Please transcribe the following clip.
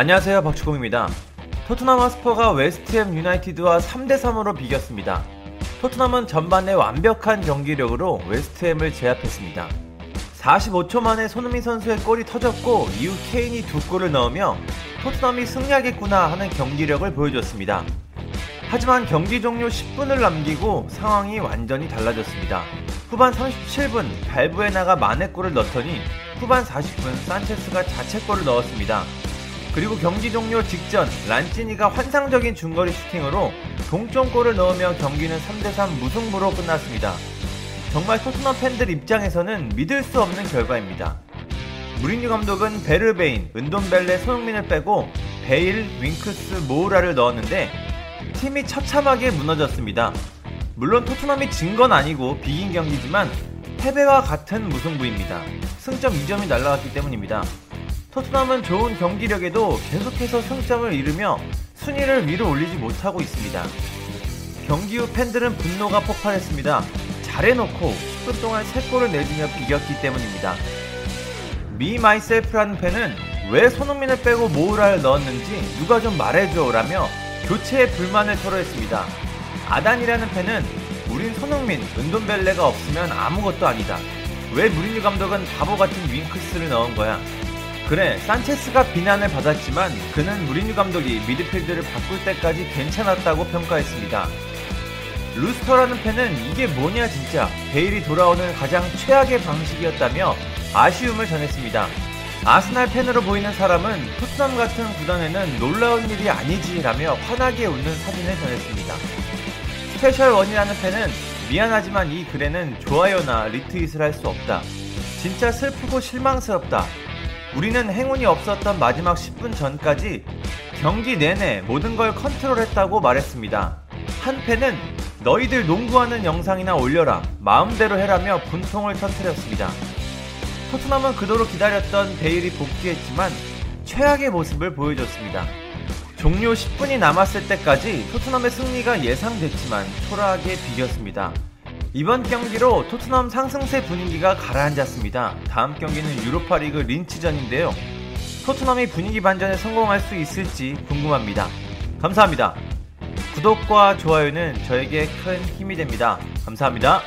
안녕하세요 박주공입니다. 토트넘 허스퍼가 웨스트햄 유나이티드와 3대3으로 비겼습니다. 토트넘은 전반에 완벽한 경기력으로 웨스트햄을 제압했습니다. 45초 만에 손흥민 선수의 골이 터졌고 이후 케인이 두 골을 넣으며 토트넘이 승리하겠구나 하는 경기력을 보여줬습니다. 하지만 경기 종료 10분을 남기고 상황이 완전히 달라졌습니다. 후반 37분 발부에나가 만회골을 넣더니 후반 40분 산체스가 자책골을 넣었습니다. 그리고 경기 종료 직전 란치니가 환상적인 중거리 슈팅으로 동점골을 넣으며 경기는 3대3 무승부로 끝났습니다. 정말 토트넘 팬들 입장에서는 믿을 수 없는 결과입니다. 무린뉴 감독은 베르베인, 은돈벨레, 손흥민을 빼고 베일, 윙크스, 모우라를 넣었는데 팀이 처참하게 무너졌습니다. 물론 토트넘이 진 건 아니고 비긴 경기지만 패배와 같은 무승부입니다. 승점 2점이 날라갔기 때문입니다. 토트넘은 좋은 경기력에도 계속해서 승점을 잃으며 순위를 위로 올리지 못하고 있습니다. 경기 후 팬들은 분노가 폭발했습니다. 잘해놓고 10분 동안 3골을 내주며 비겼기 때문입니다. Me Myself라는 팬은 왜 손흥민을 빼고 모우라를 넣었는지 누가 좀 말해줘 라며 교체에 불만을 토로했습니다. 아단이라는 팬은 우린 손흥민, 은돈벨레가 없으면 아무것도 아니다. 왜 무리뉴 감독은 바보 같은 윙크스를 넣은 거야? 그래, 산체스가 비난을 받았지만 그는 무리뉴 감독이 미드필드를 바꿀 때까지 괜찮았다고 평가했습니다. 루스터라는 팬은 이게 뭐냐 진짜 베일이 돌아오는 가장 최악의 방식이었다며 아쉬움을 전했습니다. 아스날 팬으로 보이는 사람은 토트넘 같은 구단에는 놀라운 일이 아니지라며 환하게 웃는 사진을 전했습니다. Special One이라는 팬은 미안하지만 이 글에는 좋아요나 리트윗을 할 수 없다. 진짜 슬프고 실망스럽다. 우리는 행운이 없었던 마지막 10분 전까지 경기 내내 모든 걸 컨트롤했다고 말했습니다. 한 팬은 너희들 농구하는 영상이나 올려라. 마음대로 해라며 분통을 터뜨렸습니다. 토트넘은 그토록 기다렸던 베일이 복귀했지만 최악의 모습을 보여줬습니다. 종료 10분이 남았을 때까지 토트넘의 승리가 예상됐지만 초라하게 비겼습니다. 이번 경기로 토트넘 상승세 분위기가 가라앉았습니다. 다음 경기는 유로파리그 린치전인데요. 토트넘이 분위기 반전에 성공할 수 있을지 궁금합니다. 감사합니다. 구독과 좋아요는 저에게 큰 힘이 됩니다. 감사합니다.